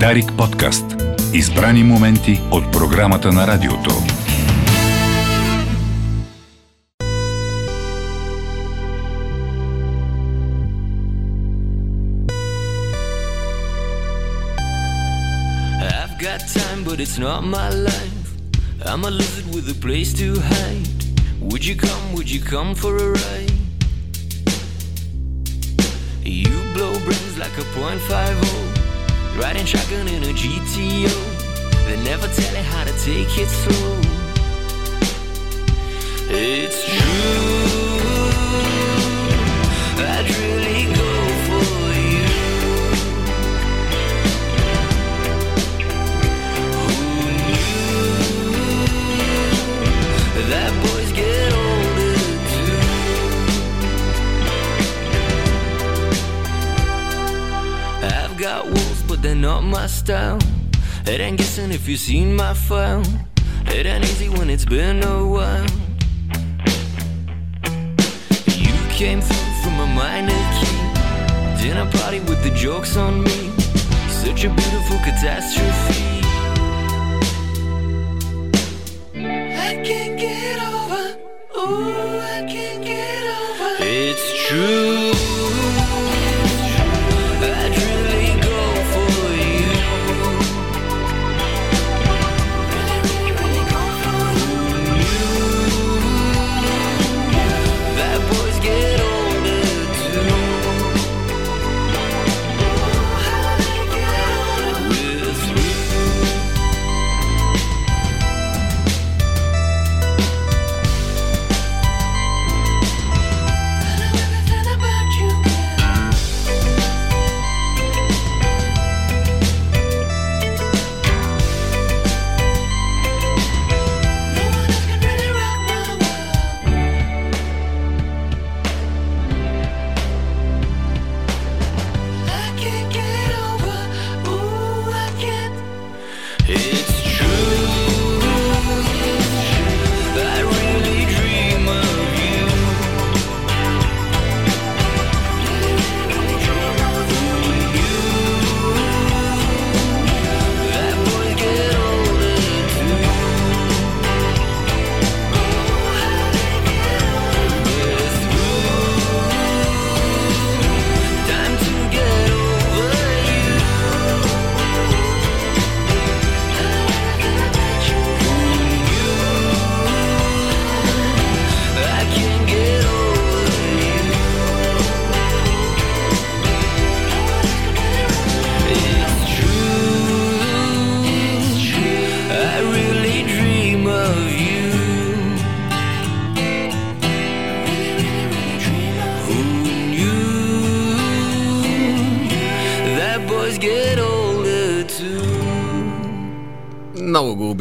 Дарик подкаст. Избрани моменти от програмата на радиото. I've got time, but it's not my life. I'm a lizard with a place to hide. Would you come, would you come for a ride? You blow brains like a .50 Riding shotgun in a GTO They never tell you how to take it slow It's It ain't guessing if you've seen my file. It ain't easy when it's been a while. You came through from a minor key. Dinner party with the jokes on me. Such a beautiful catastrophe.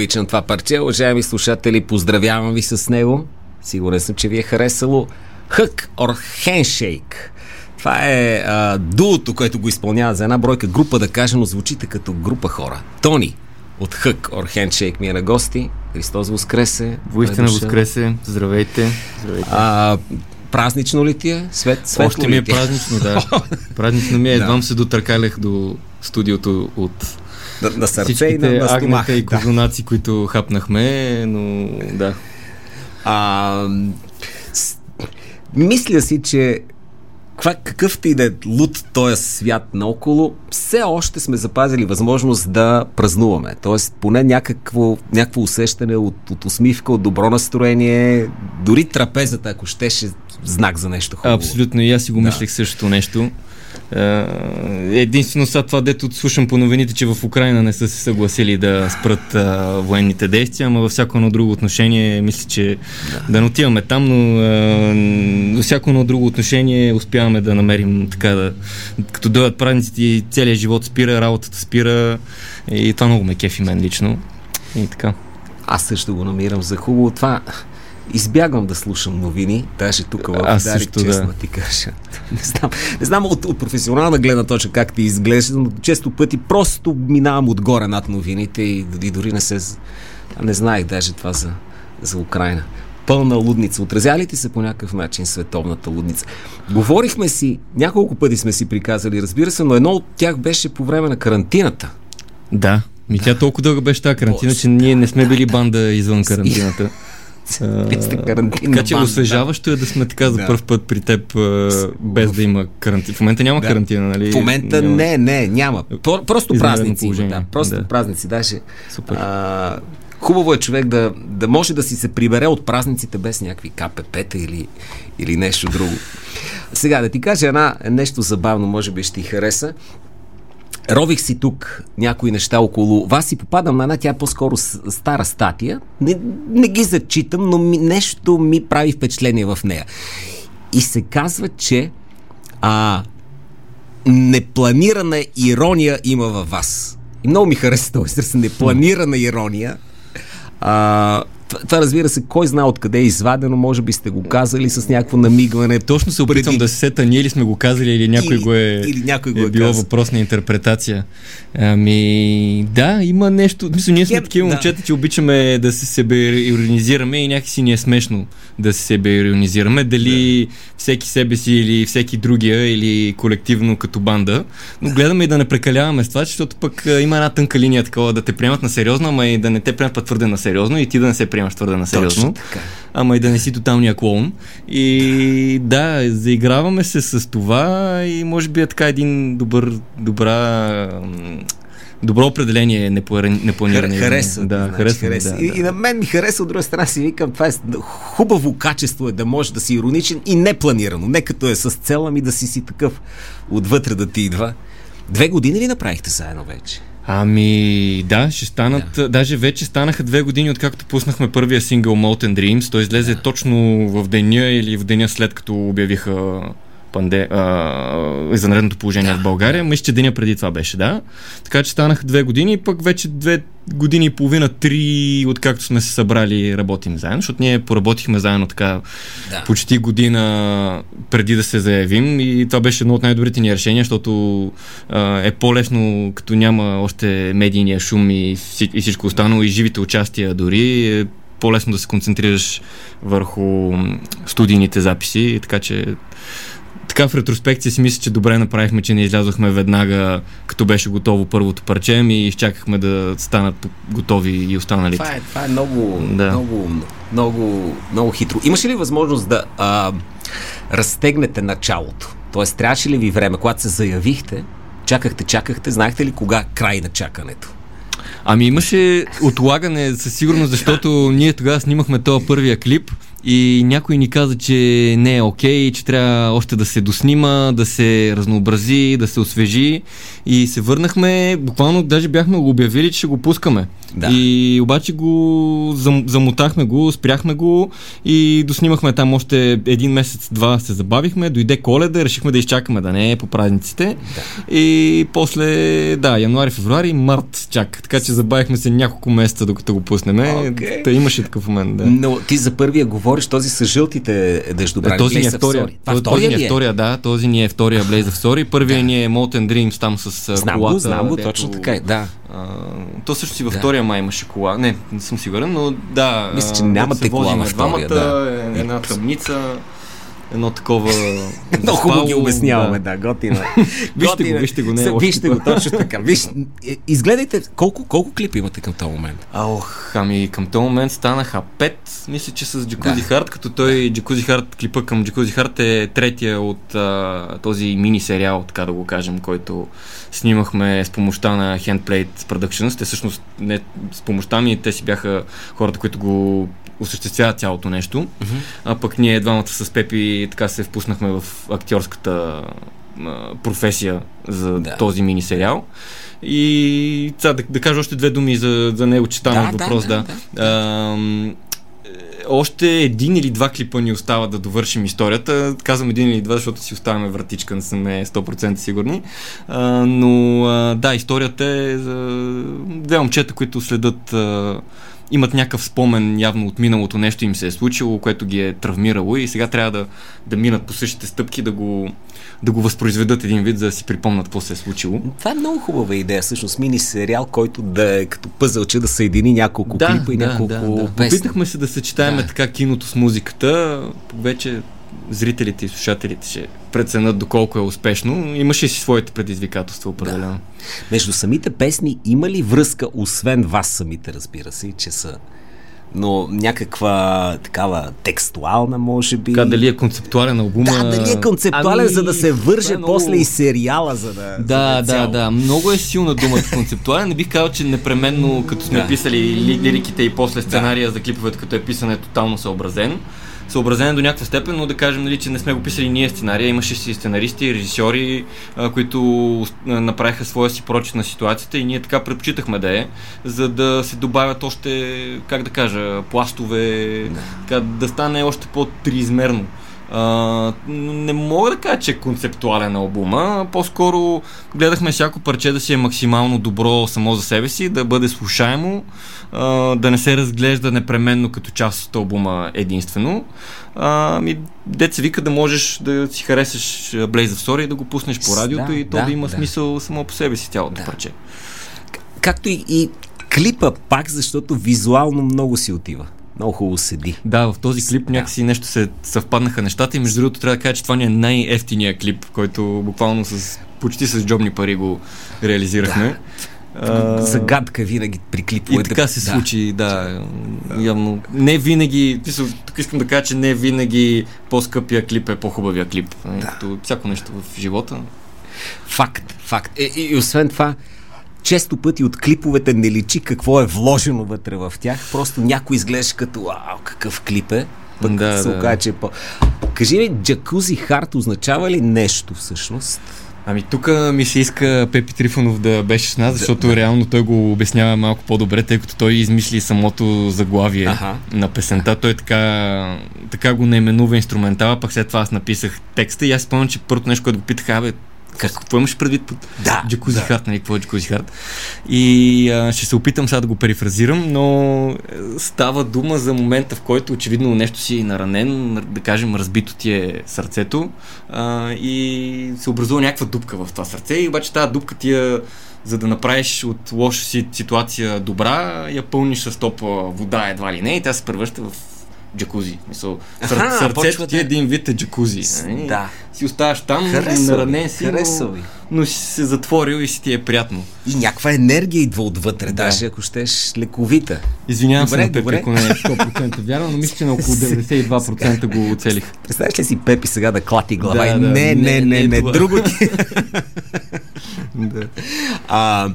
Обичам това парче. Уважаеми слушатели, поздравявам ви с него. Сигурен съм, че ви е харесало. Хък or Handshake. Това е а, дуото, което го изпълнява за една бройка група, да кажем, но звучите като група хора. Тони от Хък or Handshake ми е на гости. Христос Воскресе. Воистина воскресе. Здравейте. Здравейте. А, празнично ли ти е? Свет, светло Още ми е е? празнично, да. празнично ми е. Едвам се дотъркалях до студиото от На, на сърце и на, на стомах. и Да. козунаци, които хапнахме, но да. А, с, мисля си, че каква, какъвто и да е луд този свят наоколо, все още сме запазили възможност да празнуваме. Тоест, поне някакво, някакво усещане от, от усмивка, от добро настроение, дори трапезата, ако щеше, знак за нещо хубаво. Абсолютно и аз си го Да. мислех същото нещо. Е, Единствено сега това, дето слушам по новините, че в Украина не са се съгласили да спрат а, военните действия, ама във всяко едно друго отношение, мисля, че да, да не отиваме там, но а, във всяко едно друго отношение успяваме да намерим така да, като дойдат празниците целият живот спира, работата спира и това много ме кефи мен лично. И така. Аз също го намирам за хубаво. Това избягвам да слушам новини, даже тук в Аз Дарик, също, честно да. ти кажа. Не знам, не знам от, от професионална гледна точка как ти изглежда, но често пъти просто минавам отгоре над новините и, и дори не се... Не знаех даже това за, за Украина. Пълна лудница. Отразя ли ти се по някакъв начин световната лудница? Говорихме си, няколко пъти сме си приказали, разбира се, но едно от тях беше по време на карантината. Да. Ми тя толкова дълга беше тази карантина, че ние не сме били банда извън карантината. Сте карантинна Така че освежаващо е да сме така за Да. първ път при теб, а, без да има карантина. В момента няма Да. карантина, нали? В момента Няма. не, не, няма. Про- Просто празници. Да, просто Да. празници. Даже, Супер. А, хубаво е човек да, да може да си се прибере от празниците без някакви КПП-та или, или нещо друго. Сега да ти кажа една, нещо забавно, може би ще ти хареса. Рових си тук някои неща около вас и попадам на една, тя е по-скоро стара статия. Не, не ги зачитам, но ми, нещо ми прави впечатление в нея. И се казва, че а, непланирана ирония има във вас. И много ми хареса този израз. Непланирана ирония. А, това, това, разбира се, кой знае откъде е извадено, може би сте го казали с някакво намигване. Точно се опитвам преди- да се сета, ние ли сме го казали или някой Или- го е, или някой го е било казал. въпрос на интерпретация. Ами, да, има нещо. Мисля, ние сме Хем, такива да. момчета, че обичаме да се себе иронизираме и някакси ни е смешно да се себе иронизираме. Дали всеки себе си или всеки другия или колективно като банда. Но гледаме и да не прекаляваме с това, защото пък а, има една тънка линия такова да те приемат на сериозно, ама и да не те приемат твърде на сериозно и ти да не се приемаш твърде на сериозно. Ама и да не си тоталния клоун. И да, заиграваме се с това и може би е така един добър, добра, добро определение неплани- непланиране. Хар- хареса. Да, значи, харесва. ми, хареса. Да, и, да. и на мен ми хареса, от друга страна си викам, това е хубаво качество е да можеш да си ироничен и непланирано. Не като е с цел, ами да си си такъв отвътре да ти идва. Две години ли направихте заедно вече? Ами, да, ще станат. Да. Даже вече станаха две години, откакто пуснахме първия сингъл Molten Dreams. Той излезе да. точно в деня или в деня след като обявиха панде, а, извънредното положение да, в България. Мисля, че деня преди това беше, да. Така че станаха две години, пък вече две години и половина, три, откакто сме се събрали работим заедно, защото ние поработихме заедно така Да. почти година преди да се заявим и това беше едно от най-добрите ни решения, защото а, е по-лесно, като няма още медийния шум и, и всичко останало и живите участия дори, е по-лесно да се концентрираш върху студийните записи, така че така в ретроспекция си мисля, че добре направихме, че не излязохме веднага, като беше готово първото парче, и изчакахме да станат готови и останалите. Това е, това е много, Да. много. Много, много хитро. Имаше ли възможност да а, разтегнете началото? Тоест, трябваше ли ви време, когато се заявихте, чакахте, чакахте, знаехте ли кога край на чакането? Ами имаше отлагане със сигурност, защото ние тогава снимахме този първия клип и някой ни каза, че не е окей, че трябва още да се доснима, да се разнообрази, да се освежи и се върнахме, буквално даже бяхме го обявили, че ще го пускаме. Да. И обаче го зам, замотахме го, спряхме го и доснимахме там още един месец-два се забавихме, дойде коледа, решихме да изчакаме да не е по празниците. Да. И после, да, януари, февруари, март чак. Така че забавихме се няколко месеца, докато го пуснем. Окей. Та имаше такъв момент, да. Но ти за първия говориш този с жълтите дъждобрани. Е, този ни е втория. Това Този, този втория ни ли е е? втория, да. Този ни е втория Blaze of Sorry. Първия Да. ни е Molten Dreams там с Знам колата. го, знам го, точно така е. Да. А, то също си във Да. втория май имаше кола. Не, не съм сигурен, но да. Мисля, че нямате кола във втория, двамата, да. е, Една тъмница, едно такова... Много хубаво ги обясняваме, да, готино. е. Вижте го, Готино вижте го, не е. Вижте го, точно така. Виж, е, изгледайте колко, колко клипа имате към този момент. Ох, ами към този момент станаха пет, мисля, че с Jacuzzi Да. Харт, като той Jacuzzi Харт, клипа към Jacuzzi Харт е третия от а, този мини сериал, така да го кажем, който снимахме с помощта на Handplate Productions. Те всъщност не с помощта ми, те си бяха хората, които го осъществяват цялото нещо. А пък ние двамата с Пепи така се впуснахме в актьорската а, професия за Да. да. този мини сериал. И сега да, да кажа още две думи за, за него, че стана Да, да, въпрос, да, да. Ам, е, още един или два клипа ни остава да довършим историята. Казвам един или два, защото си оставяме вратичка, не сме 100% сигурни. А, но а, да, историята е за две момчета, които следят а, имат някакъв спомен явно от миналото нещо им се е случило, което ги е травмирало и сега трябва да, да минат по същите стъпки, да го, да го възпроизведат един вид, за да си припомнят какво се е случило. Това е много хубава идея, всъщност мини сериал, който да е като пъзълче да съедини няколко клипа и няколко песни. Опитахме се да съчетаем Да. да. така киното с музиката. Вече зрителите и слушателите ще преценят доколко е успешно. Имаше си своите предизвикателства, определено. Да. Между самите песни има ли връзка, освен вас самите, разбира се, че са но някаква такава текстуална, може би. Така, дали е концептуален албум? Да, дали е концептуален, ами, за да се върже е много... после и сериала, за да. Да, за да, да, да. Много е силна думата концептуален. Не бих казал, че непременно, като сме да. писали лириките и после сценария да. за клиповете, като е писан е тотално съобразен съобразен до някаква степен, но да кажем, нали, че не сме го писали ние сценария. Имаше си сценаристи, режисьори, а, които направиха своя си прочит на ситуацията и ние така предпочитахме да е, за да се добавят още, как да кажа, пластове, така, да стане още по-триизмерно. Uh, не мога да кажа, че е концептуален албума. По-скоро гледахме всяко парче да си е максимално добро само за себе си, да бъде слушаемо, uh, да не се разглежда непременно като част от албума единствено. Uh, ми, деца вика да можеш да си харесаш Blaze of Story и да го пуснеш по радиото да, и то да, да има да. смисъл само по себе си цялото да. парче. Както и, и клипа пак, защото визуално много си отива много хубаво седи. Да, в този клип някакси да. нещо се съвпаднаха нещата и между другото трябва да кажа, че това ни е най-ефтиния клип, който буквално с почти с джобни пари го реализирахме. Да. Загадка винаги при клиповете. И така се случи, да. да. Явно. Не винаги, тук искам да кажа, че не винаги по-скъпия клип е по-хубавия клип. Да. Като всяко нещо в живота. Факт, факт. И, и, и освен това, често пъти от клиповете не личи какво е вложено вътре в тях. Просто някой изглежда като, ау, какъв клип е. Пък да, се да. окаже, че е по... Кажи ми, джакузи харт означава ли нещо всъщност? Ами тук ми се иска Пепи Трифонов да беше с нас, защото да, реално той го обяснява малко по-добре, тъй като той измисли самото заглавие ага. на песента. Той така, така го наименува инструментала, пък след това аз написах текста и аз спомням, че първото нещо, което го питах, абе, какво имаш предвид под да, джакузи да. харт, нали? Какво е джакузи харт? И а, ще се опитам сега да го перифразирам, но е, става дума за момента, в който очевидно нещо си е наранен, да кажем, разбито ти е сърцето а, и се образува някаква дупка в това сърце и обаче тази дупка ти е за да направиш от лоша си ситуация добра, я пълниш с топла вода едва ли не и тя се превръща в джакузи. Мисъл, сър, сърцето ти е един вид е джакузи. Нали? Да. Си оставаш там, наранен си, но, но си се затворил и си ти е приятно. И някаква енергия идва отвътре, да. даже ако щеш лековита. Извинявам добре, се на Пепи, ако не е 100% вярно, но мисля, че на около 92% го оцелих. Представяш ли си Пепи сега да клати глава да, да, не, не, не, не, не, не друго ти. да. А,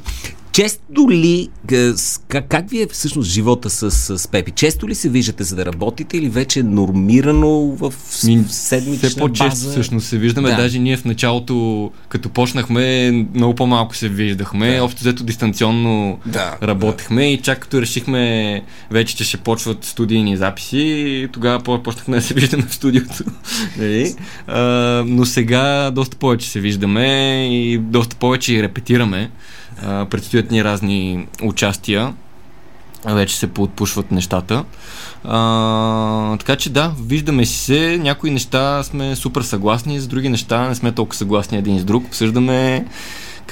често ли, как, как ви е всъщност живота с, с Пепи? Често ли се виждате за да работите или вече е нормирано в седмична Все по-често база? всъщност се виждаме. Да. Даже ние в началото, като почнахме, много по-малко се виждахме. Да. Общо взето дистанционно да, работехме да. и чак като решихме вече, че ще почват студийни записи, тогава почнахме да се виждаме в студиото. Нали? а, но сега доста повече се виждаме и доста повече и репетираме предстоят ни разни участия. Вече се поотпушват нещата. А, така че да, виждаме се. Някои неща сме супер съгласни, с други неща не сме толкова съгласни един с друг. Обсъждаме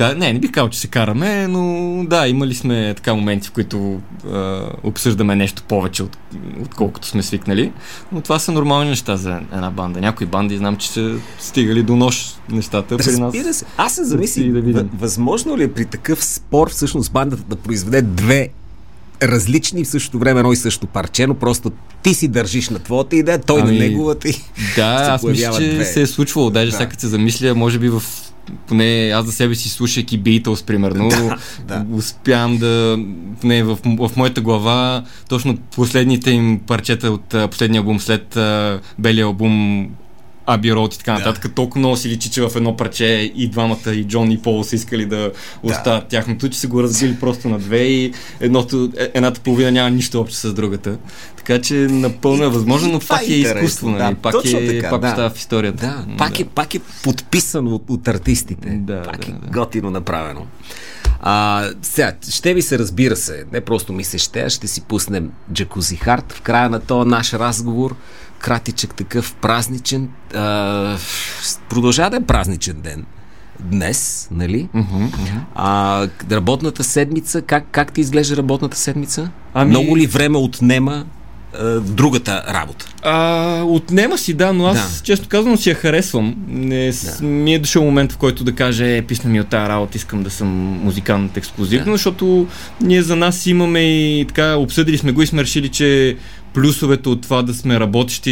не, не бих казал, че се караме, но да, имали сме така моменти, в които е, обсъждаме нещо повече, от, отколкото сме свикнали. Но това са нормални неща за една банда. Някои банди знам, че са стигали до нощ нещата. При нас. Разбира се. Аз се замислих, да възможно ли е при такъв спор всъщност бандата да произведе две различни в същото време едно и също парче, но просто ти си държиш на твоята идея, той ами, на неговата и Да, аз мисля, че две. се е случвало. Даже да. сега се замисля, може би в поне аз за себе си слушайки Beatles, примерно, да, да. успявам да, поне в, в моята глава, точно последните им парчета от последния албум след белия албум Аби Роуд и така нататък. Да. Толкова много си личи, че в едно парче и двамата, и Джон и Пол са искали да оставят да. тяхното, че са го разбили просто на две и едното, е, едната половина няма нищо общо с другата. Така че напълно е възможно, но пак е, е изкуство, нали? Да, пак е, така, пак да. остава в историята. Да, пак, да. Е, пак е подписано от, от артистите. Да, пак да, е да. готино направено. А, сега, ще ви се разбира се, не просто ми се ще, ще си пуснем Джакузи Харт в края на този наш разговор кратичък такъв празничен. А, продължава да е празничен ден днес, нали? А, работната седмица, как, как ти изглежда работната седмица? Ами... Много ли време отнема а, другата работа? А, отнема си, да, но аз Да. често казвам си я харесвам. Не, с... Ми е дошъл момент, в който да каже, е, писна ми от тази работа, искам да съм музикант ексклюзивно, Да. защото ние за нас имаме и така, обсъдили сме го и сме решили, че плюсовете от това да сме работещи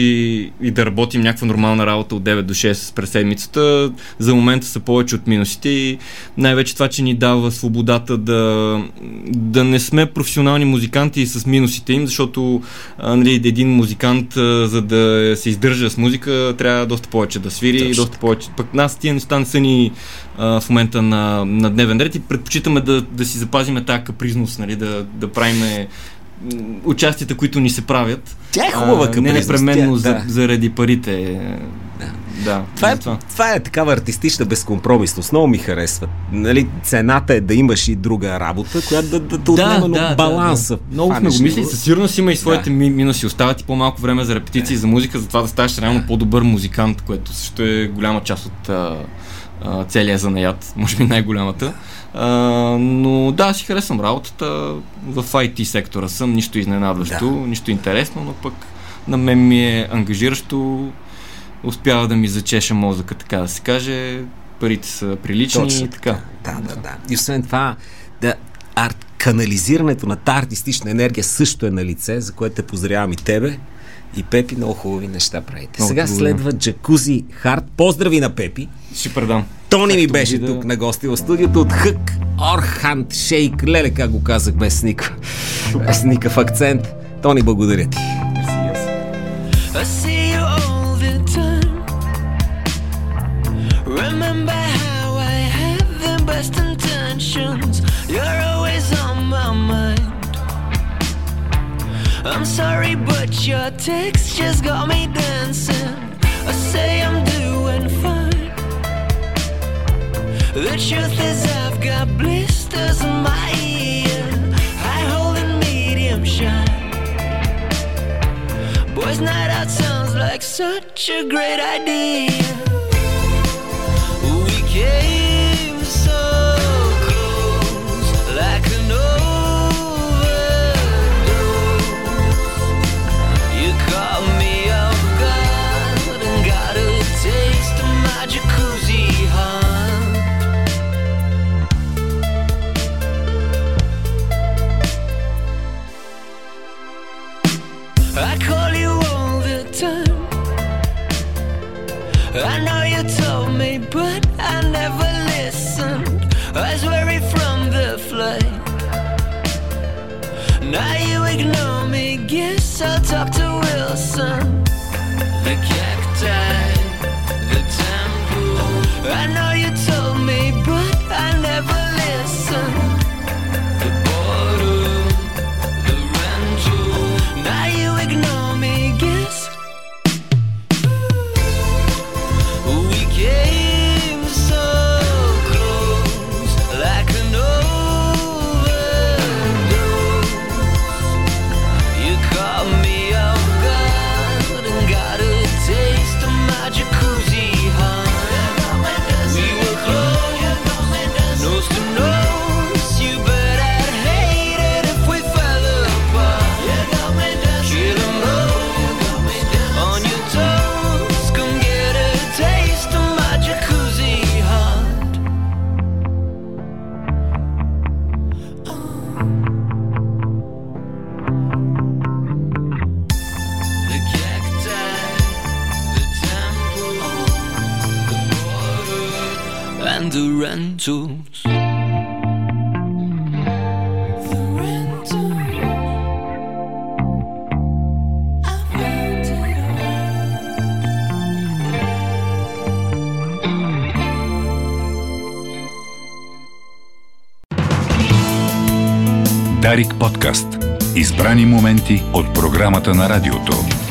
и да работим някаква нормална работа от 9 до 6 през седмицата, за момента са повече от минусите и най-вече това, че ни дава свободата да, да не сме професионални музиканти с минусите им, защото а, нали, един музикант, а, за да се издържа с музика, трябва доста повече да свири, Точно доста повече. Пък нас тия неща не са ни а, в момента на, на дневен ред и предпочитаме да, да си запазиме тази капризност, нали, да, да правиме участията, които ни се правят. Тя е хубава А, Не непременно тя- за, да. заради парите. Да. Това е, затова. това е такава артистична безкомпромисност. Много ми харесва. Нали, цената е да имаш и друга работа, която да, да те отнема но баланса. Много сме го ли мислили. Със сигурност има и своите ми минуси. Остават ти по-малко време за репетиции за музика, затова да ставаш реално по-добър музикант, което също е голяма част от а, а, целия занаят, може би най-голямата. А, но да, си харесвам работата. В IT сектора съм, нищо изненадващо, Да. нищо интересно, но пък на мен ми е ангажиращо. Успява да ми зачеша мозъка, така да се каже. Парите са прилични Точно и така. Да, да, да. И освен това, да, арт, канализирането на тази артистична енергия също е на лице, за което те поздравявам и тебе. И Пепи много хубави неща правите. Много Сега благодаря. следва Джакузи Харт. Поздрави на Пепи. Ще предам. Тони ми беше видя- тук на гости в студиото от Хък Орхант Шейк. Леле, как го казах без никакъв, без никакъв акцент. Тони, благодаря ти. I see you all the time. Remember how I had the best intentions. You're always on my mind. I'm sorry, but your text just got me dancing. I say I'm doing fine. The truth is, I've got blisters in my ear. High holding medium shine. Boys' night out sounds like such a great idea. We came I call you all the time. I know you told me, but I never listened. I was worried from the flight. Now you ignore me, guess I'll talk to Wilson. The cacti, the temple. I know the rentals. Дарик подкаст. Избрани моменти от програмата на радиото.